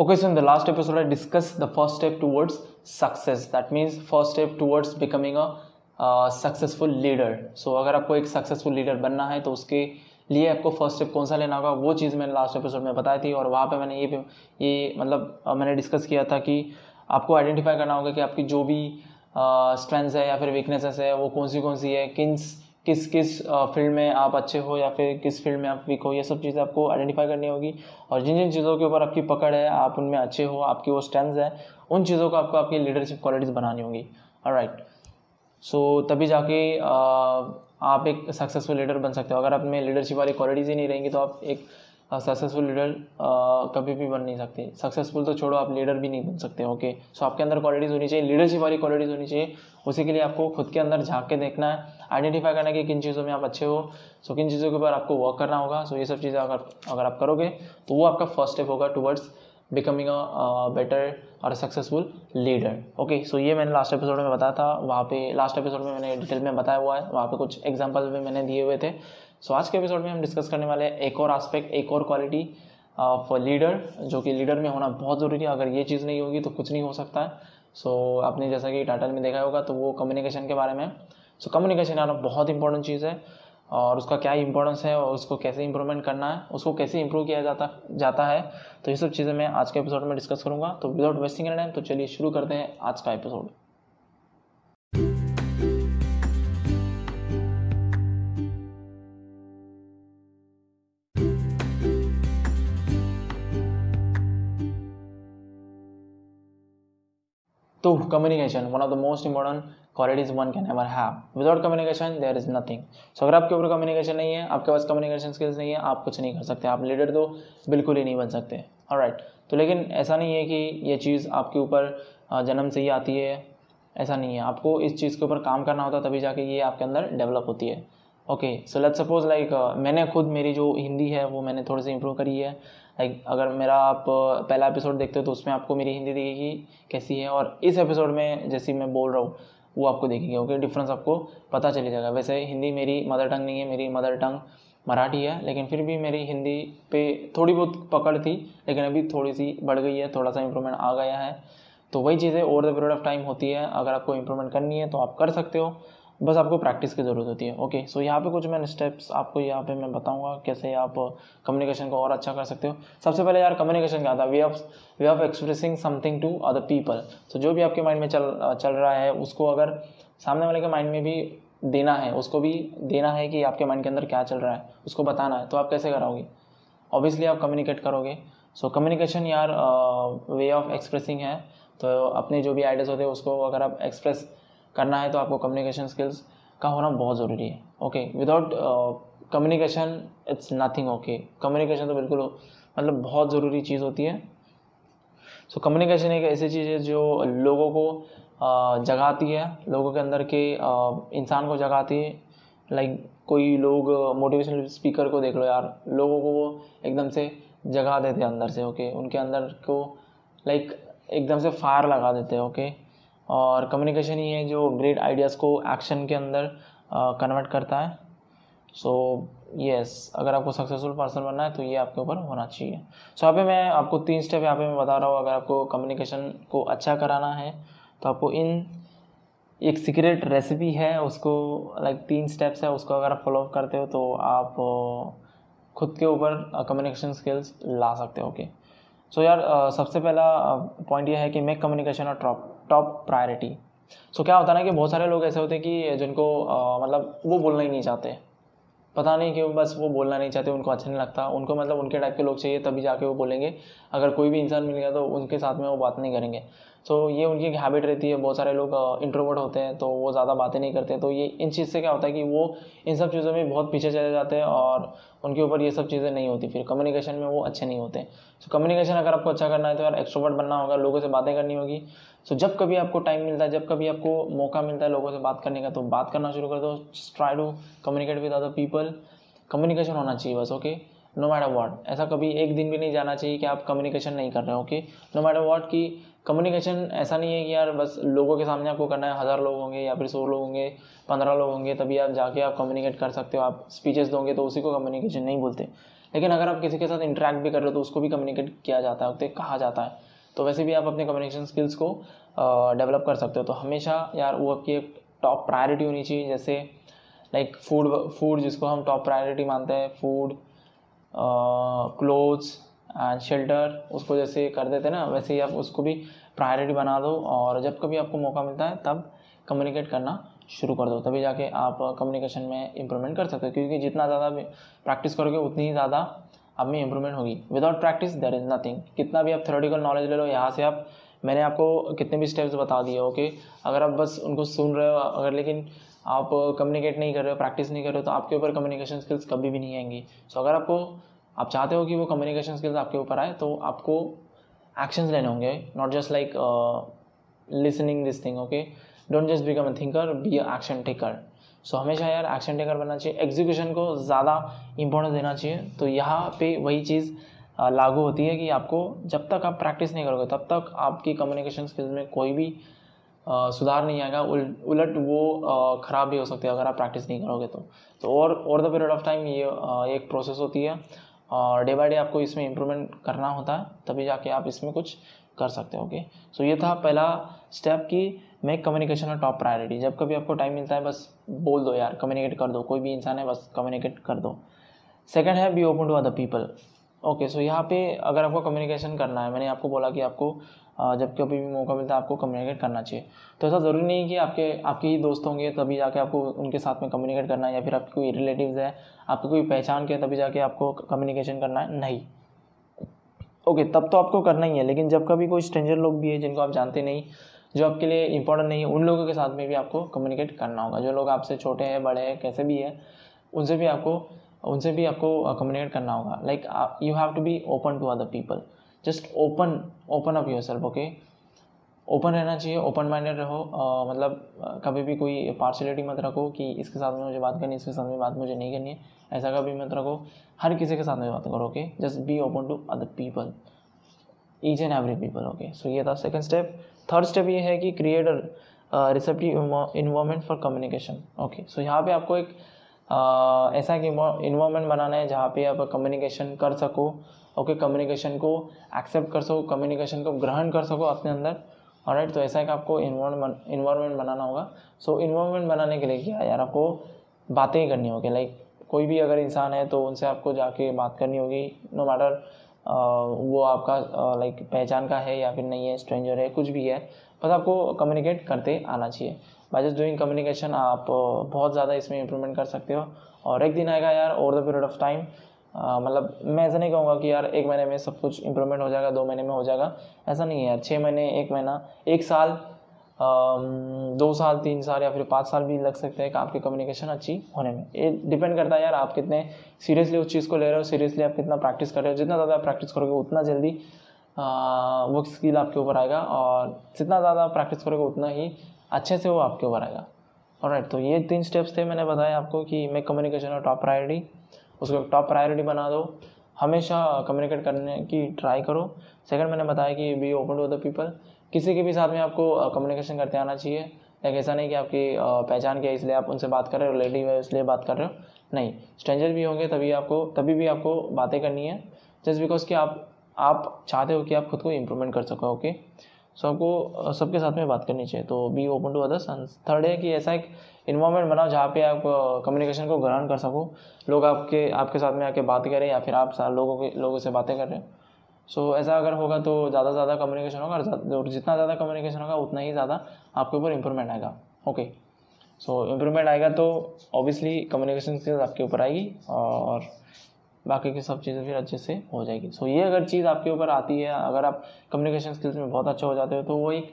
Okay, so in the last episode, I discussed the first step towards success. That means first step towards becoming a successful leader so अगर आपको एक successful leader बनना है तो उसके लिए आपको फ़र्स्ट स्टेप कौन सा लेना होगा वो चीज़ मैंने लास्ट एपिसोड में बताई थी और वहाँ पे मैंने ये ये मतलब मैंने डिस्कस किया था कि आपको आइडेंटिफाई करना होगा कि आपकी जो भी स्ट्रेंथ्स है या फिर वीकनेसेस है वो कौन सी कौन सी है किन्स किस किस फ़ील्ड में आप अच्छे हो या फिर किस फ़ील्ड में आप वीक हो, ये सब चीज़ें आपको आइडेंटिफाई करनी होगी। और जिन जिन चीज़ों के ऊपर आपकी पकड़ है, आप उनमें अच्छे हो, आपकी वो स्ट्रेंथ है, उन चीज़ों को आपको आपकी लीडरशिप क्वालिटीज़ बनानी होगी। राइट सो तभी जाके आप एक सक्सेसफुल लीडर बन सकते हो। अगर आप में लीडरशिप वाली क्वालिटीज़ ही नहीं रहेंगी तो आप एक सक्सेसफुल लीडर कभी भी बन नहीं सकते। सक्सेसफुल तो छोड़ो, आप लीडर भी नहीं बन सकते ओके सो आपके अंदर क्वालिटीज़ होनी चाहिए लीडरशिप वाली क्वालिटीज़ होनी चाहिए। उसी के लिए आपको खुद के अंदर झाँक के देखना है। आइडेंटिफाई करना है कि किन चीज़ों में आप अच्छे हो। सो किन चीज़ों के ऊपर आपको वर्क करना होगा। सो ये सब चीज़ें अगर अगर आप करोगे तो वो आपका फ़र्स्ट स्टेप होगा टुवर्ड्स बिकमिंग अ बेटर और सक्सेसफुल लीडर ओके सो ये मैंने लास्ट एपिसोड में बताया था वहाँ पे लास्ट एपिसोड में मैंने डिटेल में बताया हुआ है वहाँ पे कुछ एग्जांपल भी मैंने दिए हुए थे। सो so, आज के एपिसोड में हम डिस्कस करने वाले हैं एक और आस्पेक्ट एक और क्वालिटी ऑफ़ लीडर जो कि लीडर में होना बहुत ज़रूरी है। अगर ये चीज़ नहीं होगी तो कुछ नहीं हो सकता है। सो so, आपने जैसा कि टाइटल में देखा होगा तो वो कम्युनिकेशन के बारे में सो कम्युनिकेशन आना बहुत इंपॉर्टेंट चीज़ है। और उसका क्या इंपॉर्टेंस है और उसको कैसे इंप्रूवमेंट करना है, उसको कैसे इंप्रूव किया जाता जाता है तो ये सब चीज़ें मैं आज के एपिसोड में डिस्कस करूँगा। तो विदाउट वेस्टिंग टाइम तो चलिए शुरू करते हैं आज का एपिसोड तो communication one of the most important qualities one can ever have without communication there is nothing so अगर आपके ऊपर कम्युनिकेशन नहीं है आपके पास कम्युनिकेशन स्किल्स नहीं है आप कुछ नहीं कर सकते। आप लीडर तो बिल्कुल ही नहीं बन सकते। और राइट तो लेकिन ऐसा नहीं है कि ये चीज़ आपके ऊपर जन्म से ही आती है। ऐसा नहीं है। आपको इस चीज़ के ऊपर काम करना होता है तभी जाके ये आपके अंदर डेवलप होती है। Okay so let suppose like मैंने खुद मेरी जो हिंदी है वो मैंने थोड़ी सी इंप्रूव करी है। लाइक like, अगर मेरा आप पहला एपिसोड देखते हो तो उसमें आपको मेरी हिंदी दिखेगी कैसी है। और इस एपिसोड में जैसी मैं बोल रहा हूँ वो आपको देखेंगे ओके डिफरेंस आपको पता चली जाएगा। वैसे हिंदी मेरी मदर टंग नहीं है, मेरी मदर टंग मराठी है, लेकिन फिर भी मेरी हिंदी पे थोड़ी बहुत पकड़ थी, लेकिन अभी थोड़ी सी बढ़ गई है, थोड़ा सा इंप्रूवमेंट आ गया है। तो वही चीज़ें over the period of time होती है। अगर आपको इंप्रूवमेंट करनी है तो आप कर सकते हो। बस आपको प्रैक्टिस की ज़रूरत होती है। ओके सो यहाँ पे कुछ मैंने स्टेप्स आपको यहाँ पे मैं बताऊँगा कैसे आप कम्युनिकेशन को और अच्छा कर सकते हो। सबसे पहले यार कम्युनिकेशन क्या था। Way of way of expressing something to other people so जो भी आपके माइंड में चल चल रहा है, उसको अगर सामने वाले के माइंड में भी देना है, उसको भी देना है कि आपके माइंड के अंदर क्या चल रहा है, उसको बताना है तो आप कैसे कराओगे? ऑब्वियसली आप कम्युनिकेट करोगे। सो कम्युनिकेशन यार वे ऑफ़ एक्सप्रेसिंग है। तो अपने जो भी आइडियाज़ होते हैं, उसको अगर आप एक्सप्रेस करना है तो आपको कम्युनिकेशन स्किल्स का होना बहुत ज़रूरी है okay without communication it's nothing okay communication तो बिल्कुल मतलब बहुत ज़रूरी चीज़ होती है। सो so, कम्युनिकेशन एक ऐसी चीज़ है जो लोगों को uh, जगाती है लोगों के अंदर के uh, इंसान को जगाती है। लाइक like, कोई लोग मोटिवेशनल स्पीकर को देख लो यार लोगों को वो एकदम से जगा देते हैं अंदर से ओके okay? उनके अंदर को लाइक like, एकदम से फायर लगा देते हैं ओके और कम्युनिकेशन ही है जो ग्रेट आइडियाज़ को एक्शन के अंदर कन्वर्ट करता है। सो so, यस yes, अगर आपको सक्सेसफुल पर्सन बनना है तो ये आपके ऊपर होना चाहिए। सो so, यहाँ पे मैं आपको तीन स्टेप यहाँ पे मैं बता रहा हूँ। अगर आपको कम्युनिकेशन को अच्छा कराना है तो आपको इन एक सीक्रेट रेसिपी है उसको लाइक तीन स्टेप्स है उसको अगर आप फॉलो करते हो तो आप खुद के ऊपर कम्युनिकेशन स्किल्स ला सकते हो ओके सो यार सबसे पहला पॉइंट ये है कि make communication our top top priority so क्या होता है ना कि बहुत सारे लोग ऐसे होते हैं कि जिनको मतलब वो बोलना ही नहीं चाहते। पता नहीं क्यों बस वो बोलना नहीं चाहते उनको अच्छा नहीं लगता। उनको मतलब उनके टाइप के लोग चाहिए तभी जाके वो बोलेंगे। अगर कोई भी इंसान मिल गया तो उनके साथ में वो बात नहीं करेंगे। सो so, ये उनकी एक हैबिट रहती है। बहुत सारे लोग इंट्रोवर्ट होते हैं तो वो ज़्यादा बातें नहीं करते। तो ये इन चीज़ से क्या होता है कि वो इन सब चीज़ों में बहुत पीछे चले जाते हैं और उनके ऊपर ये सब चीज़ें नहीं होती फिर कम्युनिकेशन में वो अच्छे नहीं होते। सो so, कम्युनिकेशन अगर आपको अच्छा करना है तो यार एक्सट्रोवर्ट बनना होगा लोगों से बातें करनी होगी। सो so, जब कभी आपको टाइम मिलता है जब कभी आपको मौका मिलता है लोगों से बात करने का तो बात करना शुरू कर दो। Try to communicate with other people communication होना चाहिए बस ओके नो मैटर वॉट ऐसा कभी एक दिन भी नहीं जाना चाहिए कि आप कम्युनिकेशन नहीं कर रहे हो ओके नो मैटर वॉट कि कम्युनिकेशन ऐसा नहीं है कि यार बस लोगों के सामने आपको करना है, हज़ार लोग होंगे या फिर सौ लोग होंगे, पंद्रह लोग होंगे, तभी आप जाके आप कम्युनिकेट कर सकते हो, आप स्पीचेस दोगे तो उसी को कम्युनिकेशन नहीं बोलते। लेकिन अगर आप किसी के साथ इंटरेक्ट भी कर रहे हो तो उसको भी कम्युनिकेट किया जाता है कहा जाता है। तो वैसे भी आप अपने कम्युनिकेशन स्किल्स को डेवलप कर सकते हो। तो हमेशा यार वो आपकी एक टॉप प्रायोरिटी होनी चाहिए, जैसे लाइक फ़ूड फ़ूड जिसको हम टॉप प्रायोरिटी मानते हैं फ़ूड क्लोथ्स शेल्टर उसको जैसे कर देते ना, वैसे ही आप उसको भी प्रायोरिटी बना दो और जब कभी आपको मौका मिलता है, तब कम्युनिकेट करना शुरू कर दो। तभी जाके आप कम्युनिकेशन में इम्प्रूवमेंट कर सकते हो, क्योंकि जितना ज़्यादा प्रैक्टिस करोगे, उतनी ही ज़्यादा आप में इम्प्रूवमेंट होगी। Without practice there is nothing कितना भी आप थ्योरेटिकल नॉलेज ले लो, यहाँ से आप, मैंने आपको कितने भी स्टेप्स बता दिए ओके अगर आप बस उनको सुन रहे हो, अगर लेकिन आप कम्युनिकेट नहीं कर रहे हो प्रैक्टिस नहीं कर रहे हो तो आपके ऊपर कम्युनिकेशन स्किल्स कभी भी नहीं आएँगी। सो अगर आपको आप चाहते हो कि वो कम्युनिकेशन स्किल्स आपके ऊपर आए तो आपको एक्शंस लेने होंगे not just like listening this thing okay don't just become a thinker be a action taker so हमेशा यार एक्शन टेकर बनना चाहिए। एग्जीक्यूशन को ज़्यादा इंपॉर्टेंस देना चाहिए। तो यहाँ पे वही चीज़ लागू होती है कि आपको जब तक आप प्रैक्टिस नहीं करोगे तब तक आपकी कम्युनिकेशन स्किल्स में कोई भी सुधार नहीं आएगा। उल, उलट वो ख़राब भी हो सकती है अगर आप प्रैक्टिस नहीं करोगे तो। तो और over the period of time ये एक प्रोसेस होती है। और डे बाय डे आपको इसमें इम्प्रूवमेंट करना होता है, तभी जाके आप इसमें कुछ कर सकते हो ओके सो ये था पहला स्टेप कि मेक कम्युनिकेशन टॉप प्रायोरिटी जब कभी आपको टाइम मिलता है, बस बोल दो यार कम्युनिकेट कर दो, कोई भी इंसान है, बस कम्युनिकेट कर दो। सेकेंड है be open to other people okay so यहाँ पे अगर आपको कम्युनिकेशन करना है, मैंने आपको बोला कि आपको जब कभी भी मौका मिलता है आपको कम्युनिकेट करना चाहिए। तो ऐसा ज़रूरी नहीं कि आपके आपके ही दोस्त होंगे, तभी जाके आपको उनके साथ में कम्युनिकेट करना है या फिर आपके कोई रिलेटिव्स है, आपकी कोई पहचान के तभी जाके आपको कम्युनिकेशन करना है। नहीं। ओके तब तो आपको करना ही है, लेकिन जब कभी कोई स्ट्रेंजर लोग भी है जिनको आप जानते नहीं, जो आपके लिए इंपॉर्टेंट नहीं है, उन लोगों के साथ में भी आपको कम्युनिकेट करना होगा। जो लोग आपसे छोटे हैं, बड़े हैं, कैसे भी है, उनसे भी आपको उनसे भी आपको कम्युनिकेट करना होगा। Like you have to be open to other people just open open up yourself okay open रहना चाहिए ओपन माइंडेड रहो। Uh, मतलब कभी भी कोई पार्शलिटी मत रखो कि इसके साथ में मुझे बात करनी है इसके साथ में बात मुझे नहीं करनी है। ऐसा कभी मत रखो। हर किसी के साथ में बात करो okay just be open to other people each and every people okay so ये था सेकेंड स्टेप थर्ड स्टेप ये है कि create a receptive environment for communication okay so यहाँ पे आपको एक ऐसा कि इन्वायरमेंट बनाना है जहाँ पे आप कम्युनिकेशन कर सको ओके कम्युनिकेशन को एक्सेप्ट कर सको कम्युनिकेशन को ग्रहण कर सको अपने अंदर। और राइट तो ऐसा है कि आपको इन्वायरमेंट बनाना होगा। सो so, इन्वायरमेंट बनाने के लिए क्या यार आपको बातें करनी होगी। लाइक कोई भी अगर इंसान है तो उनसे आपको जाके बात करनी होगी। नो मैटर वो आपका लाइक पहचान का है या फिर नहीं है स्ट्रेंजर है कुछ भी है बस आपको कम्युनिकेट करते आना चाहिए। बाय जस्ट डूइंग कम्युनिकेशन आप बहुत ज़्यादा इसमें इम्प्रूवमेंट कर सकते हो। और एक दिन आएगा यार over the period of time मतलब मैं ऐसा नहीं कहूँगा कि यार एक महीने में सब कुछ इम्प्रूवमेंट हो जाएगा, दो महीने में हो जाएगा। ऐसा नहीं है यार छः महीने, एक महीना, एक साल दो साल, तीन साल या फिर पाँच साल भी लग सकते हैं कि आपकी कम्युनिकेशन अच्छी होने में। ये डिपेंड करता है यार आप कितने सीरियसली उस चीज़ को ले रहे हो सीरियसली आप कितना प्रैक्टिस कर रहे हो। जितना ज़्यादा प्रैक्टिस करोगे, उतना जल्दी वो स्किल आपके ऊपर आएगा। और जितना ज़्यादा प्रैक्टिस करोगे, उतना ही अच्छे से वो आपके ऊपर आएगा। और राइट तो ये तीन स्टेप्स थे, मैंने बताया आपको कि मैं कम्युनिकेशन और टॉप प्रायोरिटी उसको टॉप प्रायोरिटी बना दो। हमेशा कम्युनिकेट करने की ट्राई करो। सेकंड मैंने बताया कि be open to the people किसी के भी साथ में आपको कम्युनिकेशन करते आना चाहिए। लाइक ऐसा नहीं कि आपकी पहचान क्या इसलिए आप उनसे बात कर रहे हो रिलेटिव है, इसलिए बात कर रहे हो। नहीं स्ट्रेंजर भी होंगे, तभी आपको, तभी भी आपको बातें करनी है। जस्ट बिकॉज़ कि आप आप चाहते हो कि आप खुद को इम्प्रूवमेंट कर सको ओके सो आपको सबके साथ में बात करनी चाहिए। तो be open to others third है कि ऐसा एक इन्वायरमेंट बनाओ जहाँ पे आप कम्युनिकेशन को ग्रहण कर सको। लोग आपके आपके साथ में आके बात करें या फिर आप लोगों के लोगों से बातें कर रहे हैं। सो so, ऐसा अगर होगा तो ज़्यादा से ज़्यादा कम्युनिकेशन होगा और जितना ज़्यादा कम्युनिकेशन होगा उतना ही ज़्यादा आपके ऊपर इंप्रूवमेंट आएगा। ओके सो इम्प्रूवमेंट आएगा तो ऑब्वियसली कम्युनिकेशन स्किल्स आपके ऊपर आएगी और बाकी की सब चीज़ें फिर अच्छे से हो जाएगी। सो so, ये अगर चीज़ आपके ऊपर आती है अगर आप कम्युनिकेशन स्किल्स में बहुत अच्छे हो जाते हो तो वो एक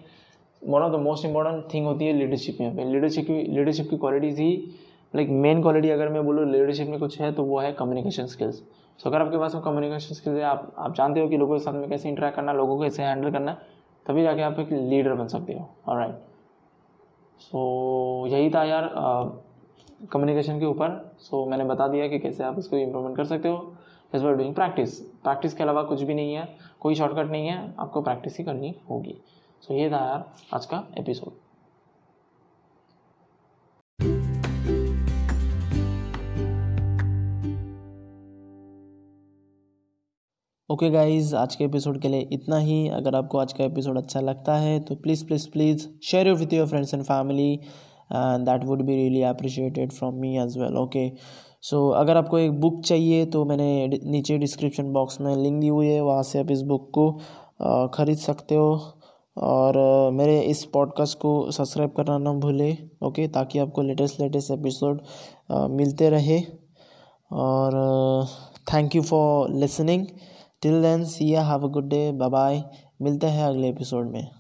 one of the most important thing होती है लीडरशिप में। लीडरशिप की लीडरशिप की क्वालिटीज़ ही लाइक मेन क्वालिटी अगर मैं बोलूँ लीडरशिप में कुछ है तो वो है कम्युनिकेशन स्किल्स सो अगर आपके पास में कम्युनिकेशन स्किल्स है आप आप जानते हो कि लोगों के साथ में कैसे इंटरेक्ट करना लोगों को कैसे हैंडल करना तभी जाके आप एक लीडर बन सकते हो। राइट सो यही था यार कम्युनिकेशन के ऊपर। सो so, मैंने बता दिया कि कैसे आप इसको इम्प्रूवमेंट कर सकते हो is were doing practice practice के अलावा कुछ भी नहीं है कोई शॉर्टकट नहीं है आपको प्रैक्टिस ही करनी होगी। सो so, ये था यार आज का एपिसोड ओके okay गाइज़ आज के एपिसोड के लिए इतना ही। अगर आपको आज का एपिसोड अच्छा लगता है तो please please please share with your friends and family and that would be really appreciated from me as well okay so अगर आपको एक बुक चाहिए तो मैंने नीचे डिस्क्रिप्शन बॉक्स में लिंक दी हुई है, वहाँ से आप इस बुक को ख़रीद सकते हो। और मेरे इस पॉडकास्ट को सब्सक्राइब करना ना भूलें ओके ताकि आपको लेटेस्ट लेटेस्ट एपिसोड मिलते रहे। और thank you for listening till then see have a good day bye bye मिलते हैं अगले एपिसोड में।